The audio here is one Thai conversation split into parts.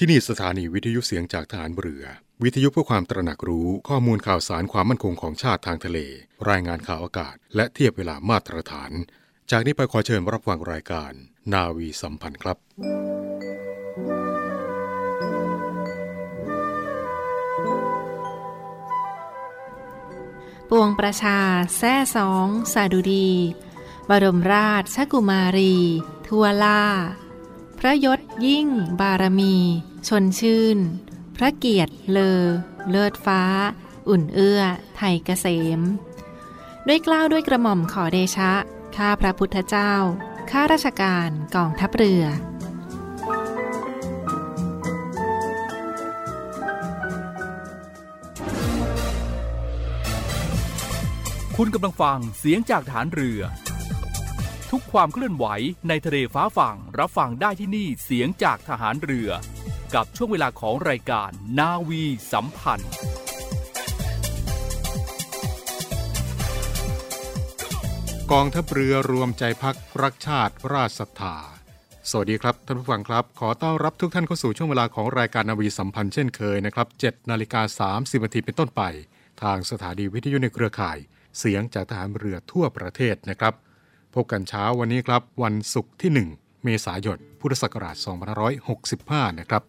ที่นี่สถานีวิทยุเสียงจากฐานเรือ วิทยุเพื่อความตระหนักรู้ข้อมูลข่าวสารความมั่นคงของชาติทางทะเล รายงานข่าวอากาศ และเทียบเวลามาตรฐาน จากนี้ไปขอเชิญรับฟังรายการ นาวีสัมพันธ์ครับปวงประชา แซ่สอง สาดุดี บรมราชชกุมารี ทัวล่า พระยศยิ่ง บารมี ชนชื่น พระเกียรติเลอ เลิศฟ้า อุ่นเอื้อ ไทยเกษม ด้วยกล้าวด้วยกระหม่อมขอเดชะ ข้าพระพุทธเจ้า ข้าราชการกองทัพเรือ คุณกำลังฟังเสียงจากฐานเรือ ความเคลื่อนไหวในทะเลฟ้าฝั่งรับฟังได้ที่นี่เสียงจากทหารเรือ กับช่วงเวลาของรายการนาวีสัมพันธ์ กองทัพเรือรวมใจพักรักชาติราชศรัทธาสวัสดีครับท่านผู้ฟังครับ ขอต้อนรับทุกท่านเข้าสู่ช่วงเวลาของรายการนาวีสัมพันธ์เช่นเคยนะครับ7นาฬิกา30นาทีเป็นต้นไป ทางสถานีวิทยุในเครือข่าย เสียงจากทหารเรือทั่วประเทศนะครับ พบกันเช้าวันนี้ครับ วันศุกร์ที่ 1 เมษายนพุทธศักราช2565 นะครับ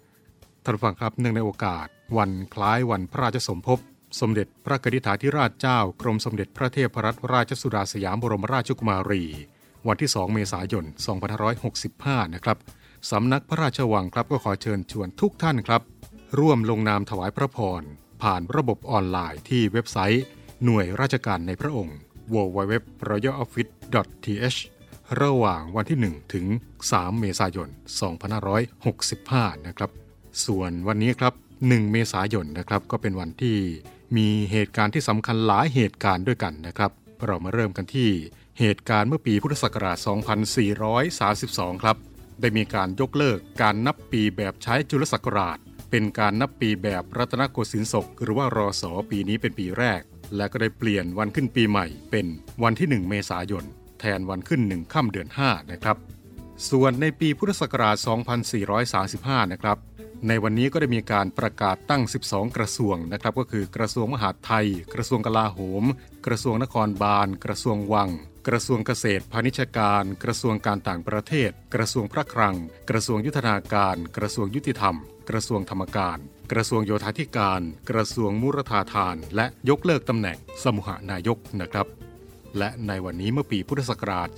ท่านผู้ฟังครับเนื่องในโอกาส วันคล้ายวันพระราชสมภพสมเด็จพระกนิษฐาธิราชเจ้ากรมสมเด็จพระเทพรัตนราชสุดาสยามบรมราชกุมารี วันที่ 2 เมษายน 2565 นะครับสำนักพระราชวังครับก็ขอเชิญชวนทุกท่านครับ ร่วมลงนามถวายพระพร ผ่านระบบออนไลน์ที่เว็บไซต์ หน่วยราชการในพระองค์ www.royaloffice .th ระหว่างวันที่ 1 ถึง 3 เมษายน 2565 นะครับ ส่วนวันนี้ครับ 1 เมษายนนะครับก็เป็นวันที่มีเหตุการณ์ที่สำคัญหลายเหตุการณ์ด้วยกันนะครับ เรามาเริ่มกันที่เหตุการณ์เมื่อปีพุทธศักราช 2432 ครับ ได้มีการยกเลิกการนับปีแบบใช้จุลศักราช เป็นการนับปีแบบรัตนโกสินทร์ศก หรือว่ารอสอปีนี้เป็นปีแรก และก็ได้เปลี่ยนวันขึ้นปีใหม่เป็นวันที่ 1 เมษายน แทนวันขึ้น1ค่ำเดือน 5 นะครับ ส่วนในปีพุทธศักราช 2435 นะครับ ในวันนี้ก็ได้มีการประกาศตั้ง 12 กระทรวงนะครับ ก็คือกระทรวงมหาดไทย กระทรวงกลาโหม กระทรวงนครบาล กระทรวงวัง กระทรวงเกษตรพาณิชยการ กระทรวงการต่างประเทศ กระทรวงพระคลัง กระทรวงยุทธนาการ กระทรวงยุติธรรม กระทรวงธรรมการ กระทรวงโยธาธิการ กระทรวงมุรธาทาน และยกเลิกตำแหน่งสมุหานายกนะครับ และในวันนี้เมื่อปีพุทธศักราช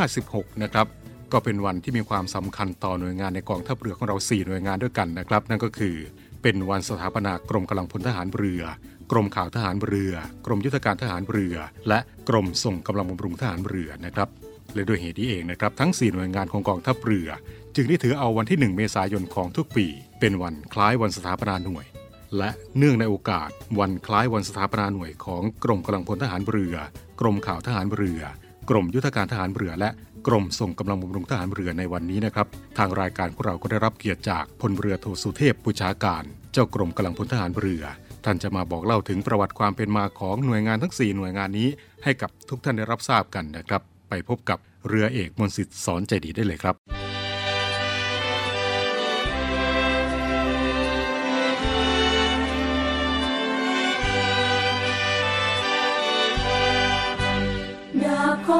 2456 นะครับ ก็เป็นวันที่มีความสำคัญต่อหน่วยงานในกองทัพเรือของเรา 4 หน่วยงานด้วยกันนะครับ นั่นก็คือ เป็นวันสถาปนากรมกำลังพลทหารเรือ กรมข่าวทหารเรือ กรมยุทธการทหารเรือ และกรมส่งกำลังบำรุงทหารเรือนะครับและด้วยเหตุนี้เองนะครับทั้ง 4 หน่วยงานของกองทัพเรือ จึงได้ถือเอาวันที่ 1 เมษายนของทุกปี เป็นวันคล้ายวันสถาปนาหน่วย และเนื่องในโอกาสวันคล้ายวันสถาปนาหน่วยของกรมกำลังพลทหารเรือ กรมข่าวทหารเรือ กรมยุทธการทหารเรือ และกรมส่งกำลังบำรุงทหารเรือในวันนี้นะครับ ทางรายการของเราก็ได้รับเกียรติจากพลเรือโทสุเทพปุชาการ เจ้ากรมกำลังพลทหารเรือ ท่านจะมาบอกเล่าถึงประวัติความเป็นมาของหน่วยงานทั้ง 4 หน่วยงานนี้ ให้กับทุกท่านได้รับทราบกันนะครับ ไปพบกับเรือเอกมนสิทธิ์สอนใจดีได้เลยครับ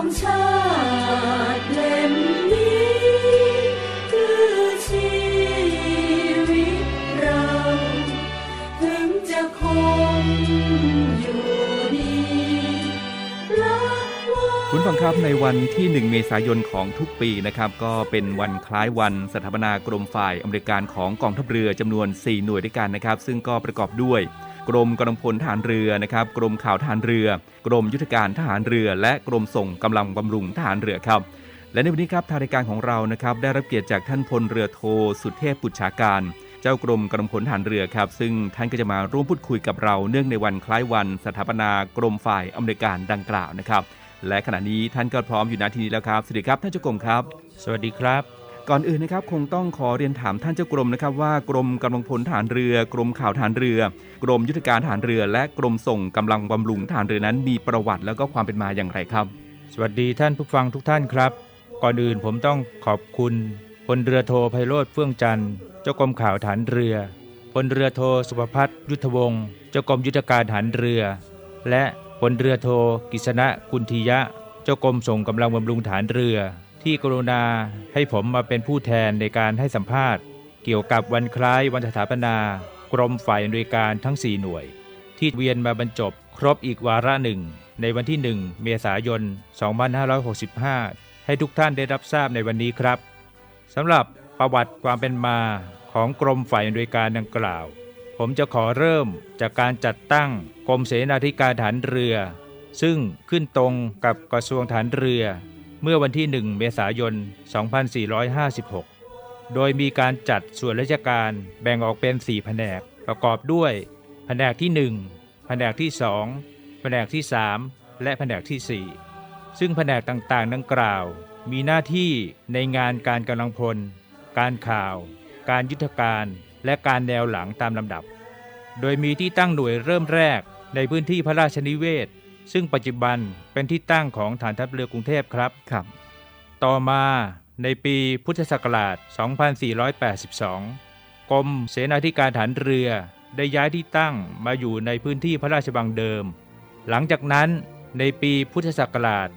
ของชาติเล่มนี้คือชีวิตเรา ถึงจะคงอยู่ดีรักวคุณฟังครับในวันที่ 1 เมษายนของทุกปีนะครับก็เป็นวันคล้ายวันสถาปนากรมฝ่ายอเมริการของกองทัพเรือจำนวน 4 หน่วยด้วยกันนะครับ ซึ่งก็ประกอบด้วย กรมกำลังพลทหารเรือนะครับ กรมข่าวทหารเรือ กรมยุทธการทหารเรือ และกรมส่งกำลังบำรุงทหารเรือครับ และในวันนี้ครับทางรายการของเรานะครับได้รับเกียรติจากท่านพลเรือโท สุเทพปุจฉาการ เจ้ากรมกำลังพลทหารเรือครับ ซึ่งท่านก็จะมาร่วมพูดคุยกับเราเนื่องในวันคล้ายวัน สถาปนากรมฝ่ายอเมริการดังกล่าวนะครับ และขณะนี้ท่านก็พร้อมอยู่ณที่นี้แล้วครับสวัสดีครับท่านเจ้ากรมครับ สวัสดีครับ ก่อนอื่นนะครับคงต้องขอเรียนถามท่านเจ้ากรมนะครับว่ากรมกำลังพลทหารเรือ กรมข่าวทหารเรือ กรมยุทธการทหารเรือ และกรมส่งกำลังบำรุงทหารเรือนั้น มีประวัติแล้วก็ความเป็นมาอย่างไรครับ สวัสดีท่านผู้ฟังทุกท่านครับ ก่อนอื่นผมต้องขอบคุณพลเรือโทไพโรธเฟื่องจันทร์เจ้าจ้ากรมข่าวฐานเรือพลเรือโทสุภพัฒน์ยุทธวงศ์เจ้ากรมยุทธการฐานเรือ และพลเรือโทกิษณะกุลทียะ เจ้ากรมส่งกำลังบำรุงฐานเรือ ที่กรุณาให้ผมมาเป็นผู้แทนในการให้สัมภาษณ์ เกี่ยวกับวันคล้ายวันสถาปนากรมฝ่ายบริการทั้ง 4 หน่วย ที่เวียนมาบรรจบครบอีกวาระหนึ่ง ในวันที่ 1 เมษายน 2565 ให้ทุกท่านได้รับทราบในวันนี้ครับสำหรับประวัติความเป็นมาของกรมฝ่ายบริการดังกล่าว ผมจะขอเริ่มจากการจัดตั้งกรมเสนาธิการฐานเรือ ซึ่งขึ้นตรงกับกระทรวงฐานเรือ เมื่อวันที่ 1 เมษายน 2456 โดยมีการจัดส่วนราชการแบ่งออกเป็น 4 แผนกประกอบด้วย แผนกที่ 1 แผนกที่ 2 แผนกที่ 3 และแผนกที่ 4 ซึ่งแผนกต่างๆ ดังกล่าว มีหน้าที่ในงานการกำลังพล การข่าว การยุทธการ และการแนวหลังตามลำดับ โดยมีที่ตั้งหน่วยเริ่มแรกในพื้นที่พระราชนิเวศ ซึ่งปัจจุบันเป็นที่ตั้งของฐานทัพเรือกรุงเทพครับครับ ต่อมาในปีพุทธศักราช 2482 กรมเสนาธิการฐานเรือได้ย้ายที่ตั้งมาอยู่ในพื้นที่พระราชบังเดิม หลังจากนั้นในปีพุทธศักราช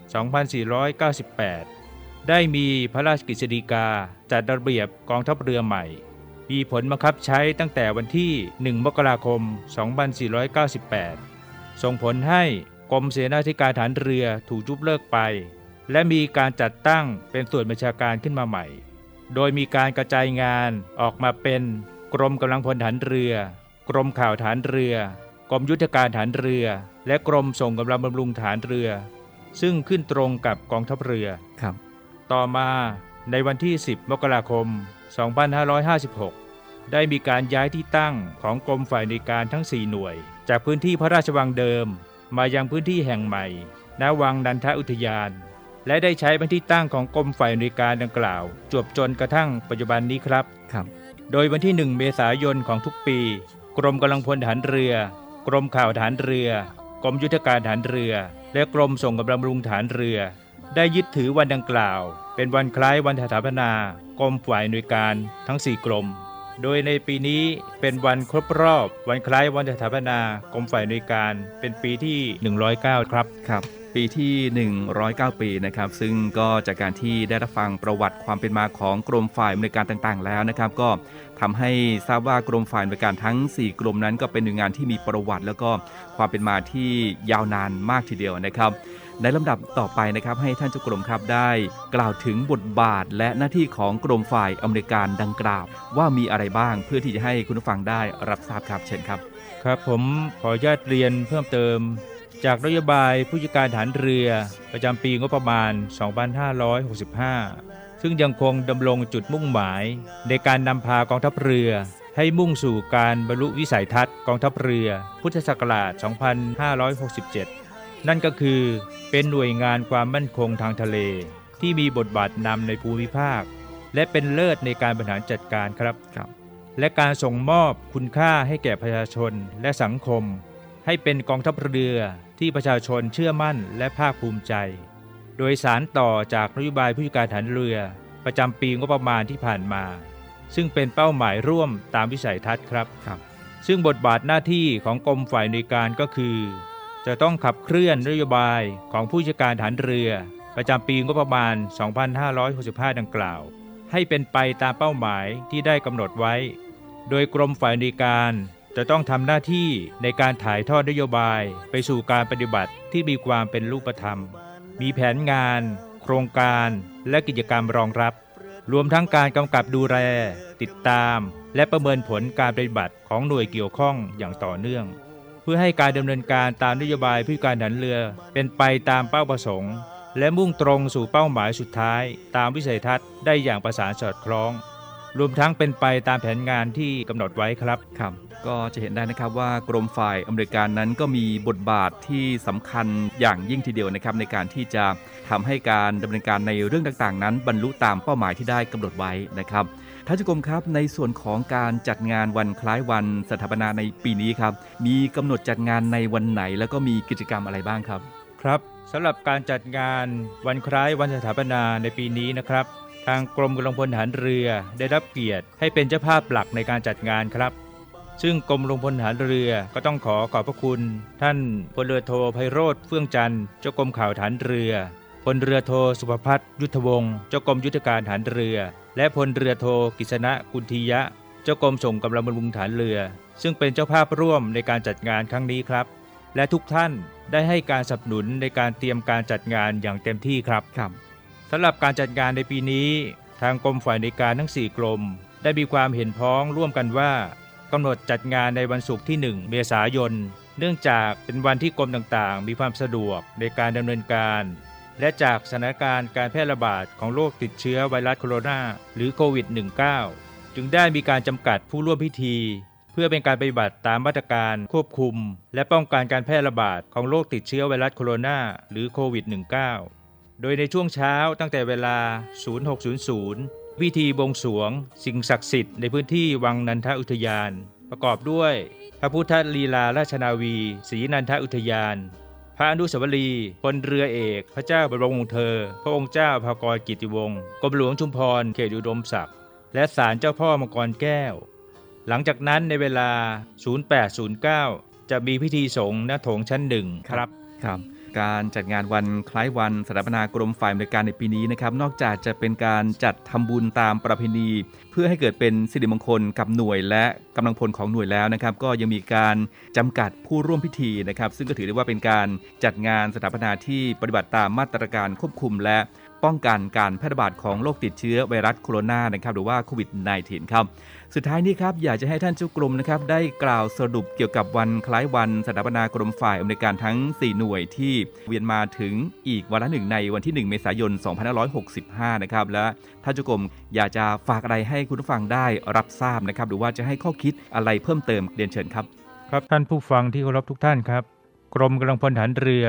2498 ได้มีพระราชกฤษฎีกาจัดระเบียบกองทัพเรือใหม่ มีผลบังคับใช้ตั้งแต่วันที่ 1 มกราคม 2498 ส่งผลให้ กรมเสนาธิการฐานเรือถูกยุบเลิกไป และมีการจัดตั้งเป็นส่วนบัญชาการขึ้นมาใหม่ โดยมีการกระจายงานออกมาเป็นกรมกำลังพลฐานเรือ กรมข่าวฐานเรือ กรมยุทธการฐานเรือ และกรมส่งกำลังบำรุงฐานเรือ ซึ่งขึ้นตรงกับกองทัพเรือครับ ต่อมาในวันที่ 10 มกราคม 2556 ได้มีการย้ายที่ตั้งของกรมฝ่ายในการทั้ง 4 หน่วย จากพื้นที่พระราชวังเดิม มายังพื้นที่แห่งใหม่ณวังนันทอุทยาน และได้ใช้เป็นที่ตั้งของกรมฝ่ายในการดังกล่าว จวบจนกระทั่งปัจจุบันนี้ครับครับ โดยวันที่ 1 เมษายนของทุกปี กรมกำลังพลฐานเรือ กรมข่าวฐานเรือกรมยุทธการฐานเรือ และกรมส่งกำลังบำรุงฐานเรือ ได้ยึดถือวันดังกล่าว เป็นวันคล้ายวันสถาปนากรมฝ่ายหน่วยการทั้ง 4 กรม โดยในปีนี้เป็นวันครบรอบวันคล้ายวันสถาปนากรมฝ่ายนวยการเป็นปีที่ 109 ครับครับปีที่ 109 ปีนะครับ ซึ่งก็จากการที่ได้รับฟังประวัติความเป็นมาของกรมฝ่ายบริการต่างๆ แล้วนะครับ ก็ทำให้ทราบว่ากรมฝ่ายบริการทั้ง 4 กรมนั้น ก็เป็นหน่วยงานที่มีประวัติ แล้วก็ความเป็นมาที่ยาวนานมากทีเดียวนะครับ ในลำดับต่อไปนะครับให้ท่านเจ้ากรมครับได้ กล่าวถึงบทบาทและหน้าที่ของกรมฝ่ายอเมริการดังกล่าว ว่ามีอะไรบ้างเพื่อที่จะให้คุณผู้ฟังได้รับทราบครับเชิญครับ ครับผมขออนุญาตเรียนเพิ่มเติม จากนโยบายผู้จัดการฐานเรือ ประจำปีงบประมาณ 2565 ซึ่งยังคงดำรงจุดมุ่งหมาย ในการนำพากองทัพเรือให้มุ่งสู่การบรรลุวิสัยทัศน์กองทัพเรือ พุทธศักราช 2567 นั่นก็คือเป็นหน่วยงานความมั่นคงทางทะเล ที่มีบทบาทนำในภูมิภาค และเป็นเลิศในการบริหารจัดการครับครับและการส่งมอบคุณค่าให้แก่ประชาชนและสังคม ให้เป็นกองทัพเรือที่ประชาชนเชื่อมั่นและภาคภูมิใจ โดยสารต่อจากนโยบายผู้จัดการฐานเรือ ประจำปีงบประมาณที่ผ่านมา ซึ่งเป็นเป้าหมายร่วมตามวิสัยทัศน์ครับครับซึ่งบทบาทหน้าที่ของกรมฝ่ายในวยการก็คือ จะต้องขับเคลื่อนนโยบายของผู้จัดการฐานเรือ ประจำปีงบประมาณ 2565 ดังกล่าว ให้เป็นไปตามเป้าหมายที่ได้กำหนดไว้ โดยกรมฝ่ายนวยการจะต้องทำหน้าที่ในการถ่ายทอดนโยบายไปสู่การปฏิบัติที่มีความเป็นรูปธรรม มีแผนงาน โครงการและกิจกรรมรองรับ รวมทั้งการกำกับดูแล ติดตาม และประเมินผลการปฏิบัติของหน่วยเกี่ยวข้องอย่างต่อเนื่อง เพื่อให้การดำเนินการตามนโยบายผู้การฐานเรือ เป็นไปตามเป้าประสงค์ และมุ่งตรงสู่เป้าหมายสุดท้าย ตามวิสัยทัศน์ได้อย่างประสานสอดคล้อง รวมทั้งเป็นไปตามแผนงานที่กำหนดไว้ครับครับก็จะเห็นได้นะครับว่ากรมฝ่ายอเมริกันนั้นก็มีบทบาทที่สำคัญอย่างยิ่งทีเดียวนะครับในการที่จะทำให้การดำเนินการในเรื่องต่างๆ นั้น บรรลุตามเป้าหมายที่ได้กำหนดไว้นะครับ ท่านจุกรมครับในส่วนของการจัดงานวันคล้ายวันสถาปนาในปีนี้ครับ มีกำหนดจัดงานในวันไหนแล้วก็มีกิจกรรมอะไรบ้างครับ ครับสำหรับการจัดงานวันคล้ายวันสถาปนาในปีนี้นะครับ ทางกรมกำลังพลทหารเรือได้รับเกียรติให้เป็นเจ้าภาพหลักในการจัดงานครับ ซึ่งกรมกำลังพลทหารเรือก็ต้องขอขอบพระคุณ ท่านพลเรือโทไพโรธเฟื่องจันทร์เจ้ากรมข่าวฐานเรือ พลเรือโทสุภพัฒน์ยุทธวงศ์เจ้ากรมยุทธการฐานเรือ และพลเรือโทกิษณะกุลทียะ เจ้ากรมส่งกำลังบำรุงฐานเรือ ซึ่งเป็นเจ้าภาพร่วมในการจัดงานครั้งนี้ครับ และทุกท่านได้ให้การสนับสนุนในการเตรียมการจัดงานอย่างเต็มที่ครับครับสำหรับการจัดงานในปีนี้ ทางกรมฝ่ายในวยการทั้ง 4 กรม ได้มีความเห็นพ้องร่วมกันว่ากำหนดจัดงานในวันศุกร์ที่ 1 เมษายน เนื่องจากเป็นวันที่กรมต่างๆ มีความสะดวกในการดำเนินการ และจากสถานการณ์การแพร่ระบาดของโรคติดเชื้อไวรัสโคโรนาหรือโควิด -19 จึงได้มีการจำกัดผู้ร่วมพิธี เพื่อเป็นการปฏิบัติตามมาตรการควบคุม และป้องกันการแพร่ระบาดของโรคติดเชื้อไวรัสโคโรนาหรือโควิด -19 โดยในช่วงเช้าตั้งแต่เวลา 0600 พิธีบวงสรวง สิ่งศักดิ์สิทธิ์ในพื้นที่วังนันทอุทยาน ประกอบด้วย พระพุทธลีลาราชนาวีศรีนันทอุทยาน ระอนุสาวรีย์พลเรือเอก พระเจ้าบรมวงศ์เธอ พระองค์เจ้าพากรกิติวงศ์กรมหลวงชุมพรเขตอุดมศักดิ์และศาลเจ้าพ่อมังกรแก้ว หลังจากนั้นในเวลา 0809 จะมีพิธีสงฆ์ณโถงชั้นหนึ่งครับครับ การจัดงานวันคล้ายวันสถาปนากรมฝ่ายบริการในปีนี้นะครับ นอกจากจะเป็นการจัดทำบุญตามประเพณี เพื่อให้เกิดเป็นสิริมงคลกับหน่วยและกำลังพลของหน่วยแล้วนะครับ ก็ยังมีการจำกัดผู้ร่วมพิธีนะครับ ซึ่งก็ถือได้ว่าเป็นการจัดงานสถาปนาที่ปฏิบัติตามมาตรการควบคุม และป้องกันการแพร่ระบาดของโรคติดเชื้อไวรัสโคโรนานะครับหรือว่าโควิด -19 ครับ สุดท้ายนี้ครับอยากจะให้ท่านเจ้ากรมนะครับได้กล่าวสรุปเกี่ยวกับวันคล้ายวันสถาปนากรมฝ่ายอำนวยการทั้ง 4 หน่วยที่เวียนมาถึงอีกวันละหนึ่งในวันที่ 1 เมษายน 2565 นะครับและท่านเจ้ากรมอยากจะฝากอะไรให้คุณผู้ฟังได้รับทราบนะครับ หรือว่าจะให้ข้อคิดอะไรเพิ่มเติมเรียนเชิญครับ ครับท่านผู้ฟังที่เคารพทุกท่านครับ กรมกำลังพลฐานเรือ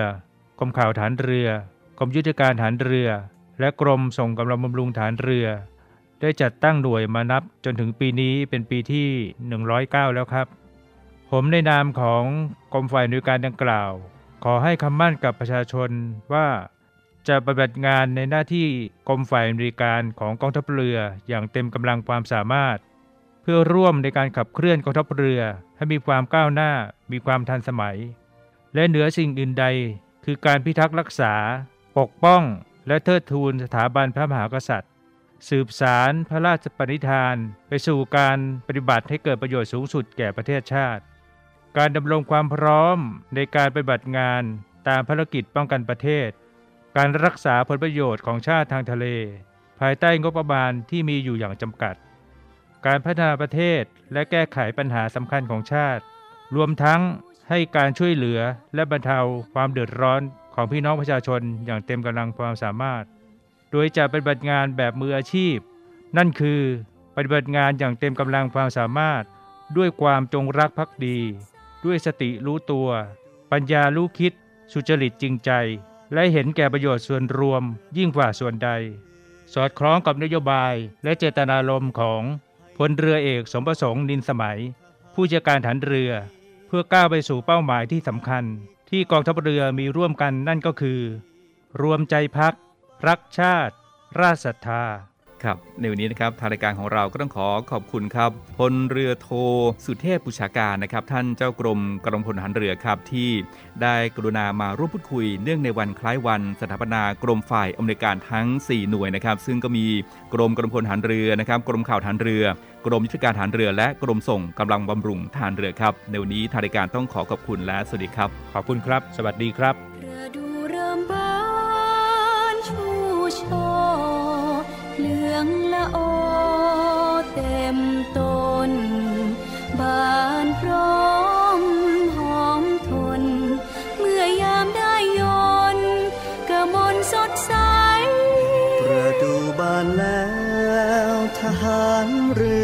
กรมข่าวฐานเรือ กรมยุทธการฐานเรือ และกรมส่งกำลังบำรุงฐานเรือ ได้จัดตั้งหน่วยมานับจนถึงปีนี้เป็นปีที่ 109 แล้วครับ ผมในนามของกรมฝ่ายอำนวยการดังกล่าว ขอให้คำมั่นกับประชาชนว่าจะปฏิบัติงานในหน้าที่กรมฝ่ายอำนวยการของกองทัพเรืออย่างเต็มกำลังความสามารถ เพื่อร่วมในการขับเคลื่อนกองทัพเรือให้มีความก้าวหน้ามีความทันสมัย และเหนือสิ่งอื่นใด คือการพิทักษ์รักษา ปกป้อง และเทิดทูนสถาบันพระมหากษัตริย์ สืบสารพระราชปณิธาน ไปสู่การปฏิบัติให้เกิดประโยชน์สูงสุดแก่ประเทศชาติ การดำรงความพร้อมในการปฏิบัติงานตามภารกิจป้องกันประเทศ การรักษาผลประโยชน์ของชาติทางทะเล ภายใต้งบประมาณที่มีอยู่อย่างจำกัด การพัฒนาประเทศและแก้ไขปัญหาสำคัญของชาติ รวมทั้งให้การช่วยเหลือและบรรเทาความเดือดร้อนของพี่น้องประชาชนอย่างเต็มกำลังความสามารถ โดยจะปฏิบัติงานแบบมืออาชีพ นั่นคือปฏิบัติงานอย่างเต็มกำลังความสามารถ ด้วยความจงรักภักดี ด้วยสติรู้ตัว ปัญญารู้คิด สุจริตจริงใจ และเห็นแก่ประโยชน์ส่วนรวมยิ่งกว่าส่วนใด สอดคล้องกับนโยบายและเจตนารมณ์ของพลเรือเอกสมประสงค์นินสมัย ผู้จัดการฐานเรือ เพื่อก้าวไปสู่เป้าหมายที่สำคัญ ที่กองทัพเรือมีร่วมกันนั่นก็คือ รวมใจพัก รักชาติ ราชศรัทธาครับในวันนี้นะครับทางรายการของเราก็ต้องขอขอบคุณครับพลเรือโทสุเทพปุชาการนะครับท่านเจ้ากรมกำลังพลทหารเรือครับที่ได้กรุณามาร่วมพูดคุย เนื่องในวันคล้ายวันสถาปนากรมฝ่ายอำนวยการทั้ง 4 หน่วยนะครับ ซึ่งก็มีกรมกำลังพลทหารเรือนะครับกรมข่าวทหารเรือ กรมยุทธการทหารเรือ และกรมส่งกำลังบำรุงทหารเรือครับในวันนี้ทางรายการต้องขอขอบคุณและสวัสดีครับ ขอบคุณครับ สวัสดีครับ งละออเต็มต้น บานพร้อมหอมทน เมื่อยามได้ยนกระมนสดใสฤดูบานแล้วทหารเรื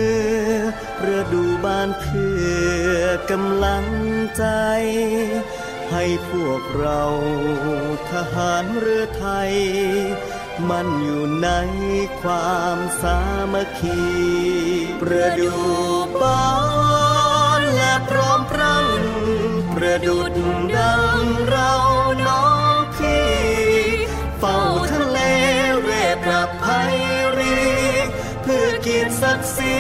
อฤดูบานเพื่อกำลังใจ ให้พวกเราทหารเรือไทย มันอยู่ในความสามัคคีประดูปานและพร้อมพรั่งประดุดดังเราน้องพี่เฝ้าทะเลเรปรับภัยรีเพื่อกินศักดิ์ศรี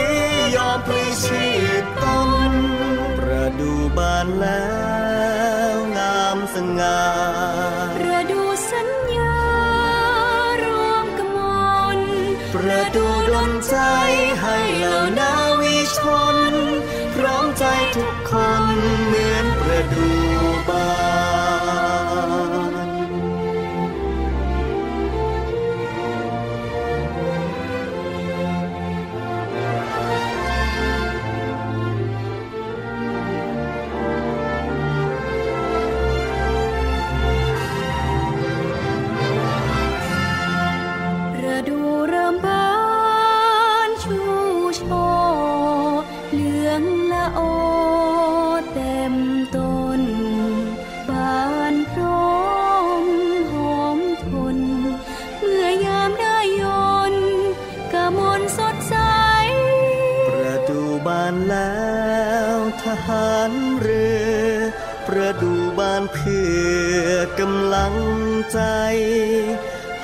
ยอมพลีชีพตนประดูบานแล้วงามสง่า ประดูดล ชว์เหลืองละโอเต็มต้น บานพร้อมหอมทน เมื่อยามได้ยนต์กะมนสดใส ประดูบานแล้วทหารเรือ ประดูบานเพื่อกำลังใจ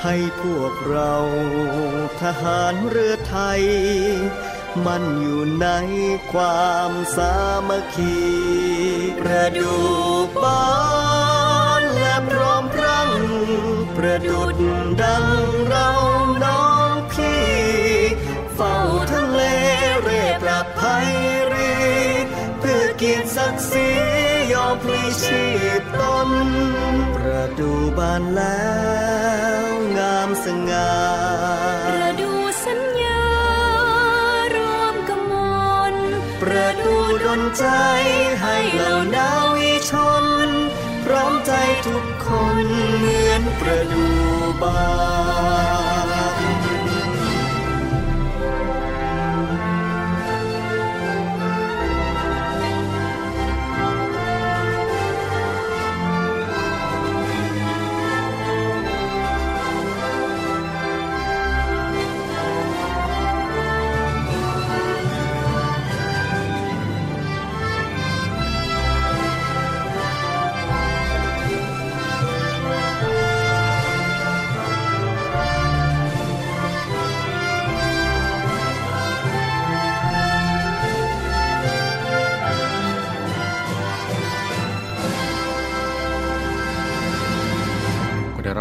ให้พวกเราทหารเรือไทย มันอยู่ในความสามัคคีประดูบานและพร้อมพรังประดุดดังเราน้องพี่ เฝ้าทะเลเร่ปรับภัยรีเพื่อเกียรติศักดิ์ศรียอมพลีชีพตนประดูบานแล้วงามสง่า ประตูดลใจให้เหล่านาวิชน พร้อมใจทุกคนเหมือนประดูบาน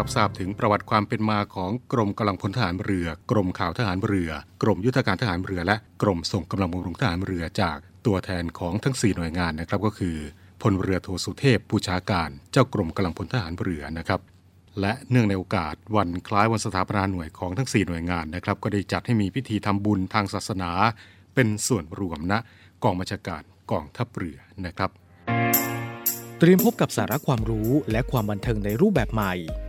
รับทราบถึงประวัติความเป็นมาของกรมกำลังพลทหารเรือ กรมข่าวทหารเรือ กรมยุทธการทหารเรือ และกรมส่งกำลังบำรุงทหารเรือจากตัวแทนของทั้ง 4 หน่วยงานนะครับ ก็คือพลเรือโทสุเทพผู้ชาการ เจ้ากรมกำลังพลทหารเรือนะครับ และเนื่องในโอกาสวันคล้ายวันสถาปนาหน่วยของทั้ง 4 หน่วยงานนะครับ ก็ได้จัดให้มีพิธีทำบุญทางศาสนา เป็นส่วนรวมณกองบัญชาการกองทัพเรือนะครับเตรียมพบกับสาระความรู้และความบันเทิงในรูปแบบใหม่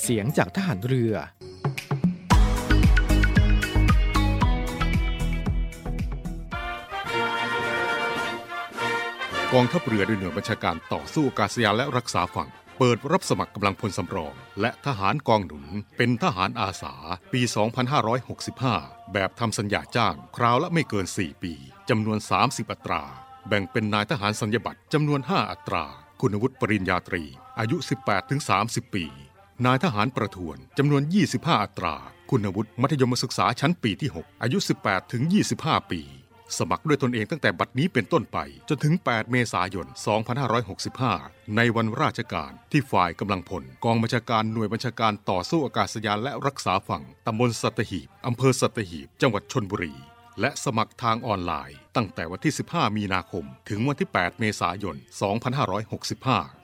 เสียงจากทหารเรือ กองทัพเรือด้วยหน่วยบัญชาการต่อสู้อากาศยานและรักษาฝั่ง เปิดรับสมัครกำลังพลสำรอง และทหารกองหนุน เป็นทหารอาสา ปี 2565 แบบทำสัญญาจ้าง คราวละไม่เกิน 4 ปีจำนวน 30 อัตรา แบ่งเป็นนายทหารสัญญบัตรจำนวน 5 อัตรา คุณวุฒิปริญญาตรี อายุ 18-30 ปี นายทหารประทวนจำนวน 25 อัตรา คุณวุฒิมัธยมศึกษาชั้นปีที่ 6 อายุ 18 ถึง 25 ปี สมัครด้วยตนเองตั้งแต่บัดนี้เป็นต้นไป จนถึง 8 เมษายน 2565 ในวันราชการที่ฝ่ายกำลังพล กองบัญชาการหน่วยบัญชาการต่อสู้อากาศยานและรักษาฝั่งตำบลสัตหีบอำเภอสัตหีบ จังหวัดชนบุรีและสมัครทางออนไลน์ ตั้งแต่วันที่ 15 มีนาคม ถึงวันที่ 8 เมษายน 2565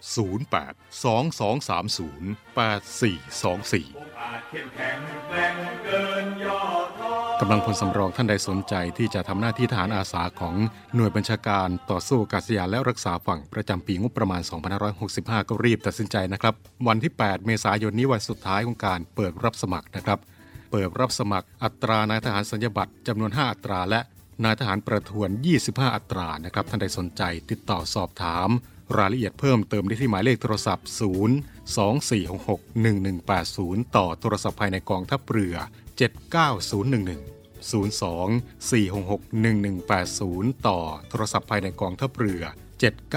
08 2230 8424 กำลังพลสำรองท่านใดสนใจที่จะทำหน้าที่ทหารอาสาของหน่วยบัญชาการต่อสู้อากาศยานและรักษาฝั่งประจำปีงบประมาณ 2565 ก็รีบตัดสินใจนะครับ วันที่ 8 เมษายนนี้วันสุดท้ายของการเปิดรับสมัครนะครับ เปิดรับสมัครอัตรานายทหารสัญญบัตรจำนวน 5 อัตราและนายทหารประทวน 25 อัตรานะครับ ท่านใดสนใจติดต่อสอบถาม รายละเอียดเพิ่มเติมได้ที่หมายเลขโทรศัพท์ 0 2466 1180 ต่อโทรศัพท์ภายในกองทัพเรือ 79011 02 466 1180 ต่อโทรศัพท์ภายในกองทัพเรือ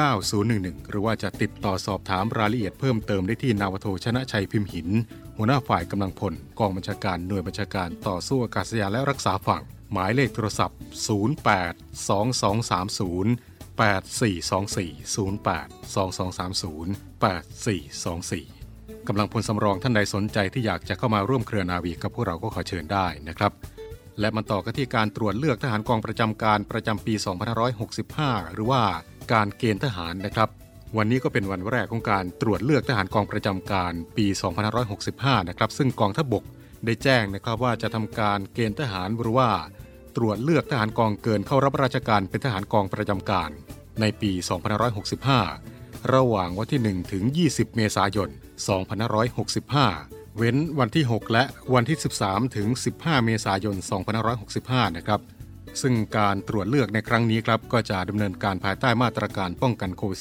79011 หรือว่าจะติดต่อสอบถามรายละเอียดเพิ่มเติมได้ที่นาวโทชนะชัยพิมพ์หิน หัวหน้าฝ่ายกำลังพล กองบัญชาการหน่วยบัญชาการต่อสู้อากาศยานและรักษาฝั่ง หมายเลขโทรศัพท์ 082230 8424 08 2230 8424 กำลังพลสำรองท่านใดสนใจที่อยากจะเข้ามาร่วมเครือนาวีกับพวกเราก็ขอเชิญได้นะครับ และมาต่อกันที่การตรวจเลือกทหารกองประจำการประจำปี 2565 หรือว่าการเกณฑ์ทหารนะครับ วันนี้ก็เป็นวันแรกของการตรวจเลือกทหารกองประจำการปี 2565 นะครับ ซึ่งกองทัพบกได้แจ้งนะครับว่าจะทำการเกณฑ์ทหารหรือว่า ตรวจเลือกทหารกองเกินเข้ารับราชการเป็นทหารกองประจำการ ในปี 2565 ระหว่างวันที่ 1 ถึง 20 เมษายน 2565 เว้นวันที่ 6 และวันที่ 13 ถึง 15 เมษายน 2565 นะครับ ซึ่งการตรวจเลือกในครั้งนี้ครับก็จะดำเนินการภายใต้มาตรการป้องกันโควิด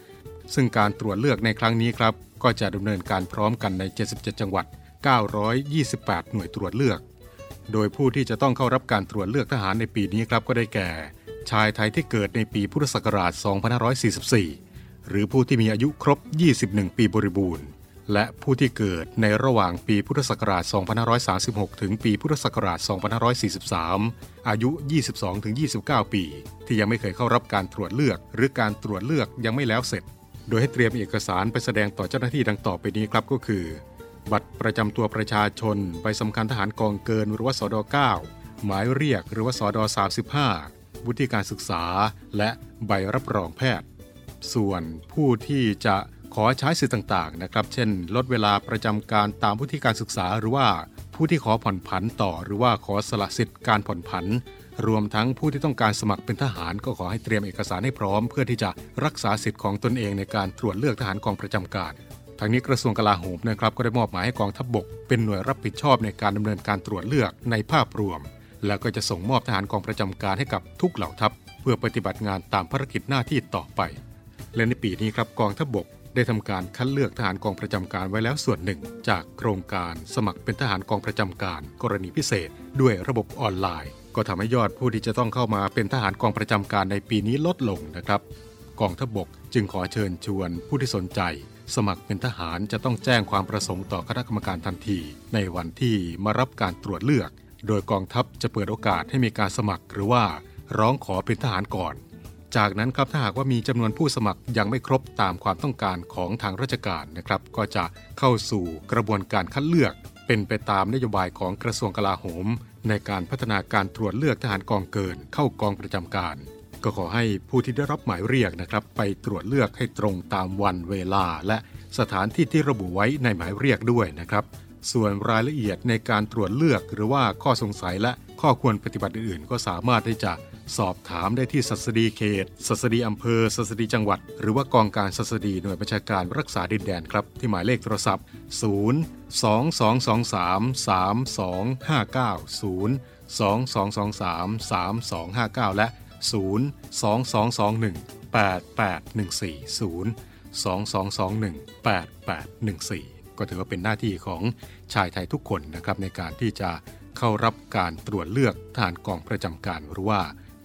-19 ซึ่งการตรวจเลือกในครั้งนี้ครับก็จะดำเนินการพร้อมกันใน 77 จังหวัด 928 หน่วยตรวจเลือก โดยผู้ที่จะต้องเข้ารับการตรวจเลือกทหารในปีนี้ครับก็ได้แก่ ชายไทยที่เกิดในปีพุทธศักราช 2544 หรือผู้ที่มีอายุครบ 21 ปีบริบูรณ์ และผู้ที่เกิดในระหว่างปีพุทธศักราช 2536 ถึงปีพุทธศักราช 2543 อายุ 22-29 ปี ที่ยังไม่เคยเข้ารับการตรวจเลือก หรือการตรวจเลือกยังไม่แล้วเสร็จ โดยให้เตรียมเอกสารไปแสดงต่อเจ้าหน้าที่ดังต่อไปนี้ครับก็คือ บัตรประจำตัวประชาชน ใบสำคัญทหารกองเกินหรือว่าสด9หมายเรียกหรือว่าสด35วุฒิการศึกษา และใบรับรองแพทย์ ส่วนผู้ที่จะขอใช้สิทธิต่างๆนะครับ เช่น ลดเวลาประจำการตามวุฒิการศึกษา หรือว่าผู้ที่ขอผ่อนผันต่อ หรือว่าขอสละสิทธิ์การผ่อนผัน รวมทั้งผู้ที่ต้องการสมัครเป็นทหาร ก็ขอให้เตรียมเอกสารให้พร้อม เพื่อที่จะรักษาสิทธิ์ของตนเองในการตรวจเลือกทหารกองประจำการ ทางนี้กระทรวงกลาโหมนะครับก็ได้มอบหมายให้กองทัพบบก เป็นหน่วยรับผิดชอบในการดำเนินการตรวจเลือกในภาพรวม แล้วก็จะส่งมอบทหารกองประจำการให้กับทุกเหล่าทัพ เพื่อปฏิบัติงานตามภารกิจหน้าที่ต่อไป และในปีนี้ครับกองทัพบบกได้ทำการคัดเลือกทหารกองประจำการไว้แล้วส่วนหนึ่ง จากโครงการสมัครเป็นทหารกองประจำการ กรณีพิเศษ ด้วยระบบออนไลน์ ก็ทำให้ยอดผู้ที่จะต้องเข้ามาเป็นทหารกองประจำการในปีนี้ลดลงนะครับ กองทัพบบกจึงขอเชิญชวนผู้ที่สนใจ สมัครเป็นทหารจะต้องแจ้งความประสงค์ต่อคณะกรรมการทันที ในวันที่มารับการตรวจเลือก โดยกองทัพจะเปิดโอกาสให้มีการสมัครหรือว่าร้องขอเป็นทหารก่อน จากนั้นครับถ้าหากว่ามีจำนวนผู้สมัครยังไม่ครบตามความต้องการของทางราชการนะครับ ก็จะเข้าสู่กระบวนการคัดเลือก เป็นไปตามนโยบายของกระทรวงกลาโหม ในการพัฒนาการตรวจเลือกทหารกองเกิน เข้ากองประจำการ ก็ขอให้ผู้ที่ได้รับหมายเรียกนะครับ ไปตรวจเลือกให้ตรงตามวันเวลา และสถานที่ที่ระบุไว้ในหมายเรียกด้วยนะครับ ส่วนรายละเอียดในการตรวจเลือกหรือว่าข้อสงสัยและข้อควรปฏิบัติอื่นๆ ก็สามารถที่จะสอบถามได้ที่สัสดีเขต สัสดีอำเภอ สัสดีจังหวัด หรือว่ากองการสัสดีหน่วยบัญชาการรักษาดินแดนครับ ที่หมายเลขโทรศัพท์ 0 2 2 2 3 3 2 5 9 0 2 2 2 3 3 2 5 9 และ 0 2 2 2 1 8 8 1 4 0 2 2 2 1 8 8 1 4 ก็ถือว่าเป็นหน้าที่ของชายไทยทุกคนนะครับในการที่จะเข้ารับการตรวจเลือกทหารกองประจำการหรือว่า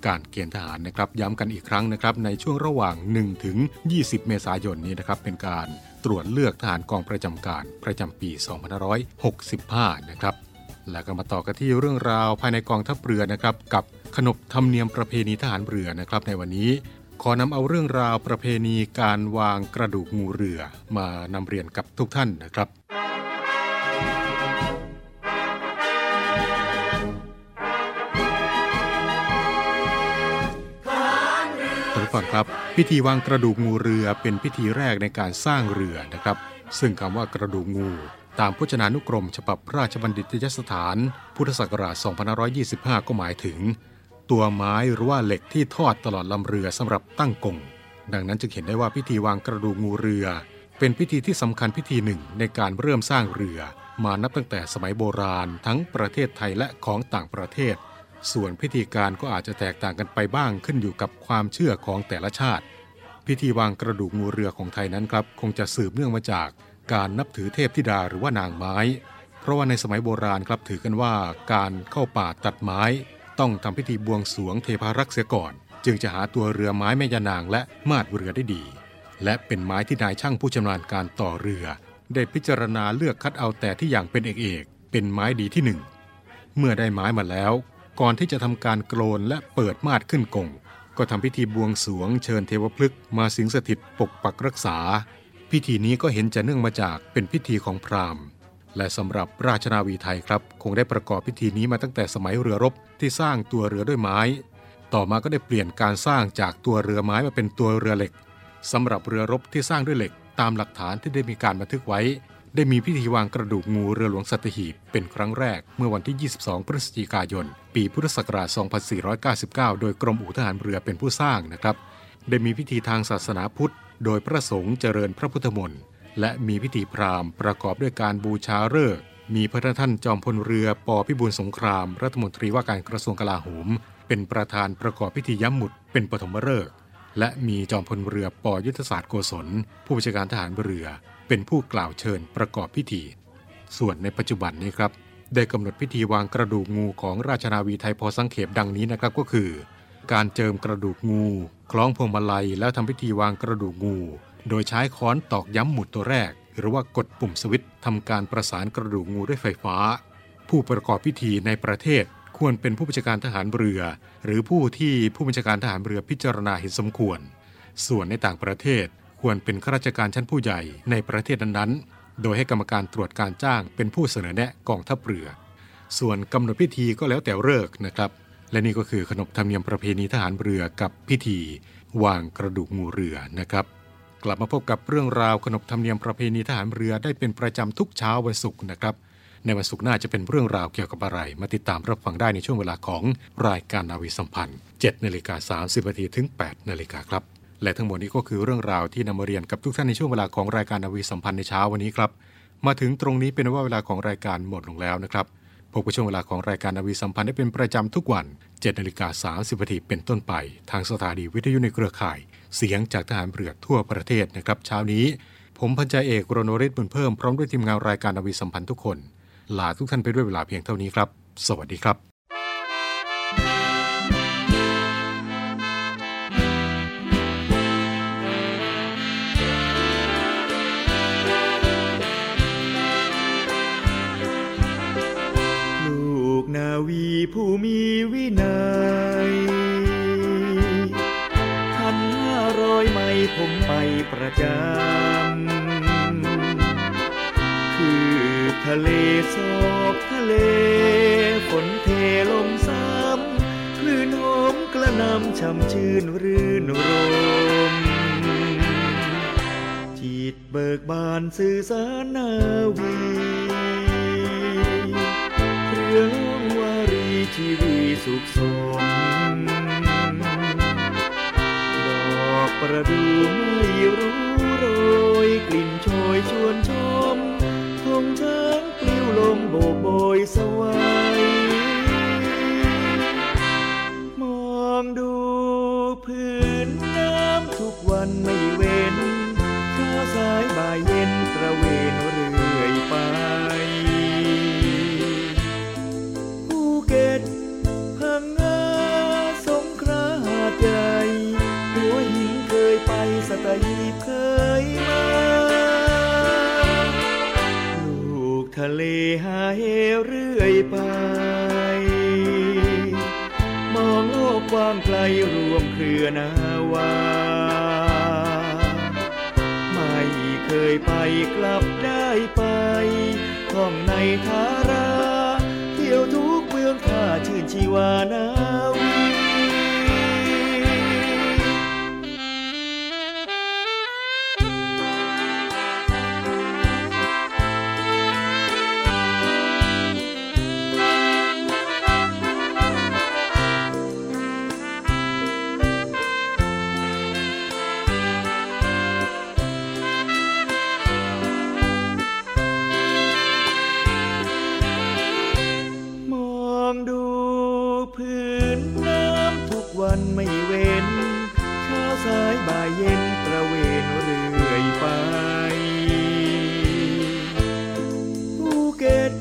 การเกณฑ์ทหารนะครับย้ำกันอีกครั้งนะครับในช่วงระหว่าง 1 ถึง 20 เมษายนนี้นะครับเป็นการตรวจเลือกทหารกองประจำการประจำปี 2565 นะครับ แล้วก็มาต่อกันที่เรื่องราวภายในกองทัพเรือนะครับกับขนบธรรมเนียมประเพณีทหารเรือนะครับ ในวันนี้ขอนำเอาเรื่องราวประเพณีการวางกระดูกงูเรือมานำเรียนกับทุกท่านนะครับ ท่านผู้ฟังครับ พิธีวางกระดูกงูเรือเป็นพิธีแรกในการสร้างเรือนะครับ ซึ่งคำว่ากระดูกงู ตามพจนานุกรม ฉบับราชบัณฑิตยสถาน พุทธศักราช 2525 ก็หมายถึง ตัวไม้หรือว่าเหล็กที่ทอดตลอดลำเรือสำหรับตั้งกง ดังนั้นจึงเห็นได้ว่าพิธีวางกระดูกงูเรือ เป็นพิธีที่สำคัญพิธีหนึ่งในการเริ่มสร้างเรือ มานับตั้งแต่สมัยโบราณ ทั้งประเทศไทยและของต่างประเทศ ส่วนพิธีการก็อาจจะแตกต่างกันไปบ้างขึ้นอยู่กับความเชื่อของแต่ละชาติ พิธีวางกระดูกงูเรือของไทยนั้นครับ คงจะสืบเนื่องมาจาก การนับถือเทพธิดาหรือว่านางไม้ เพราะว่าในสมัยโบราณครับถือกันว่าการเข้าป่าตัดไม้ ต้องทำพิธีบวงสรวงเทพารักษ์เสียก่อน จึงจะหาตัวเรือไม้แม่ยานางและมาดเรือได้ดี และเป็นไม้ที่นายช่างผู้ชำนาญการต่อเรือ ได้พิจารณาเลือกคัดเอาแต่ที่อย่างเป็นเอกเอกเป็นไม้ดีที่หนึ่งเมื่อได้ไม้มาแล้ว ก่อนที่จะทำการโกลนและเปิดมาดขึ้นกงก็ทำพิธีบวงสรวงเชิญเทวพฤกษ์มาสิงสถิตปกปักรักษา พิธีนี้ก็เห็นจะเนื่องมาจากเป็นพิธีของพราหมณ์ และสำหรับราชนาวีไทยครับ คงได้ประกอบพิธีนี้มาตั้งแต่สมัยเรือรบที่สร้างตัวเรือด้วยไม้ ต่อมาก็ได้เปลี่ยนการสร้างจากตัวเรือไม้มาเป็นตัวเรือเหล็กสำหรับเรือรบที่สร้างด้วยเหล็ก ตามหลักฐานที่ได้มีการบันทึกไว้ ได้มีพิธีวางกระดูกงูเรือหลวงสัตหีบเป็นครั้งแรกเมื่อวันที่ 22 พฤศจิกายน ปีพุทธศักราช 2499 โดยกรมอู่ทหารเรือเป็นผู้สร้างนะครับ ได้มีพิธีทางศาสนาพุทธ โดยพระสงฆ์เจริญพระพุทธมนต์และมีพิธีพราหมณ์ประกอบด้วยการบูชาฤกษ์มีพระท่านจอมพลเรือปอพิบูลสงคราม รัฐมนตรีว่าการกระทรวงกลาโหม เป็นประธานประกอบพิธีย้ำหมุดเป็นปฐมฤกษ์และมีจอมพลเรือปอยุทธศาสตร์โกศล ผู้บัญชาการทหารเรือ เป็นผู้กล่าวเชิญประกอบพิธี ส่วนในปัจจุบันนี้ครับ ได้กำหนดพิธีวางกระดูกงูของราชนาวีไทยพอสังเขปดังนี้นะครับก็คือ การเจิมกระดูกงู คล้องพวงมาลัยแล้วทำพิธีวางกระดูกงู โดยใช้ค้อนตอกย้ำหมุดตัวแรก หรือว่ากดปุ่มสวิตช์ทำการประสานกระดูกงูด้วยไฟฟ้า ผู้ประกอบพิธีในประเทศควรเป็นผู้บัญชาการทหารเรือ หรือผู้ที่ผู้บัญชาการทหารเรือพิจารณาเห็นสมควร ส่วนในต่างประเทศควรเป็นข้าราชการชั้นผู้ใหญ่ในประเทศนั้นๆ โดยให้กรรมการตรวจการจ้างเป็นผู้เสนอแนะกองทัพเรือ ส่วนกำหนดพิธีก็แล้วแต่เลิกนะครับ และนี่ก็คือขนบธรรมเนียมประเพณีทหารเรือกับพิธีวางกระดูกงูเรือนะครับ กลับมาพบกับเรื่องราวขนบธรรมเนียมประเพณีทหารเรือได้เป็นประจำทุกเช้าวันศุกร์นะครับ ในวันศุกร์หน้าจะเป็นเรื่องราวเกี่ยวกับอะไร มาติดตามรับฟังได้ในช่วงเวลาของรายการนาวีสัมพันธ์7นาฬิกา30นาทีถึง8นาฬิกาครับ และทั้งหมดนี้ก็คือเรื่องราวที่นำมาเรียนกับทุกท่านในช่วงเวลาของรายการนาวีสัมพันธ์ในเช้าวันนี้ครับ มาถึงตรงนี้เป็นว่าเวลาของรายการหมดลงแล้วนะครับ พบกับช่วงเวลาของรายการนาวีสัมพันธ์ได้เป็นประจำทุกวัน 7นาฬิกา30นาทีเป็นต้นไป ทางสถานีวิทยุในเครือข่าย เสียงจากทหารเรือทั่วประเทศนะครับเช้านี้ ผมพันจ่าเอกรณริศบุญเพิ่มพร้อมด้วยทีมงานรายการนาวีสัมพันธ์ทุกคน ลาทุกท่านไปด้วยเวลาเพียงเท่านี้ครับ สวัสดีครับ วีผู้มีวินัยพันห้ารอยไม้ผมไปประจำคือทะเลสอบทะเล ฝนเทลมซ้ำคลื่นหอมกระนำช่ำชื่นรื่นรมจิตเบิกบานสื่อสารนาวีเรือง ชีวีสุขสมดอกประดู่ไม่รู้โรยกลิ่นโชยชวนชมทงช้างปลิวลมโบกโบยสวัยมองดูพื้นน้ำทุกวันไม่เว้นเช้าสายบ่ายเย็นตระเวน เคยมาลูกทะเลหาเหวเรื่อยไป มองโลกกว้างไกลรวมเครือนาวา ไม่เคยไปกลับได้ไป ท่องในทารา เที่ยวทุกเมืองท่าชื่นชีวานาวี เย็นตระเวนเรื่อยไปภูเก็ต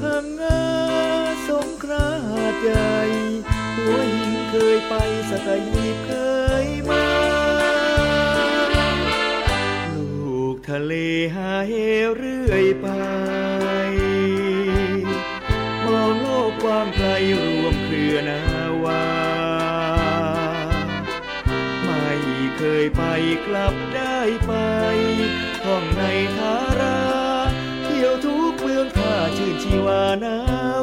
พังงาสงขลาหาดใหญ่หัวหินเคยไปสัตหีบเคยมาลูกทะเลหาเหวเรื่อยไปมองโลกกว้างไกลรวมเครือนา ยไปกลับได้ไป ท่องในทารา เที่ยวทุกเมืองข้าชื่นชีวานา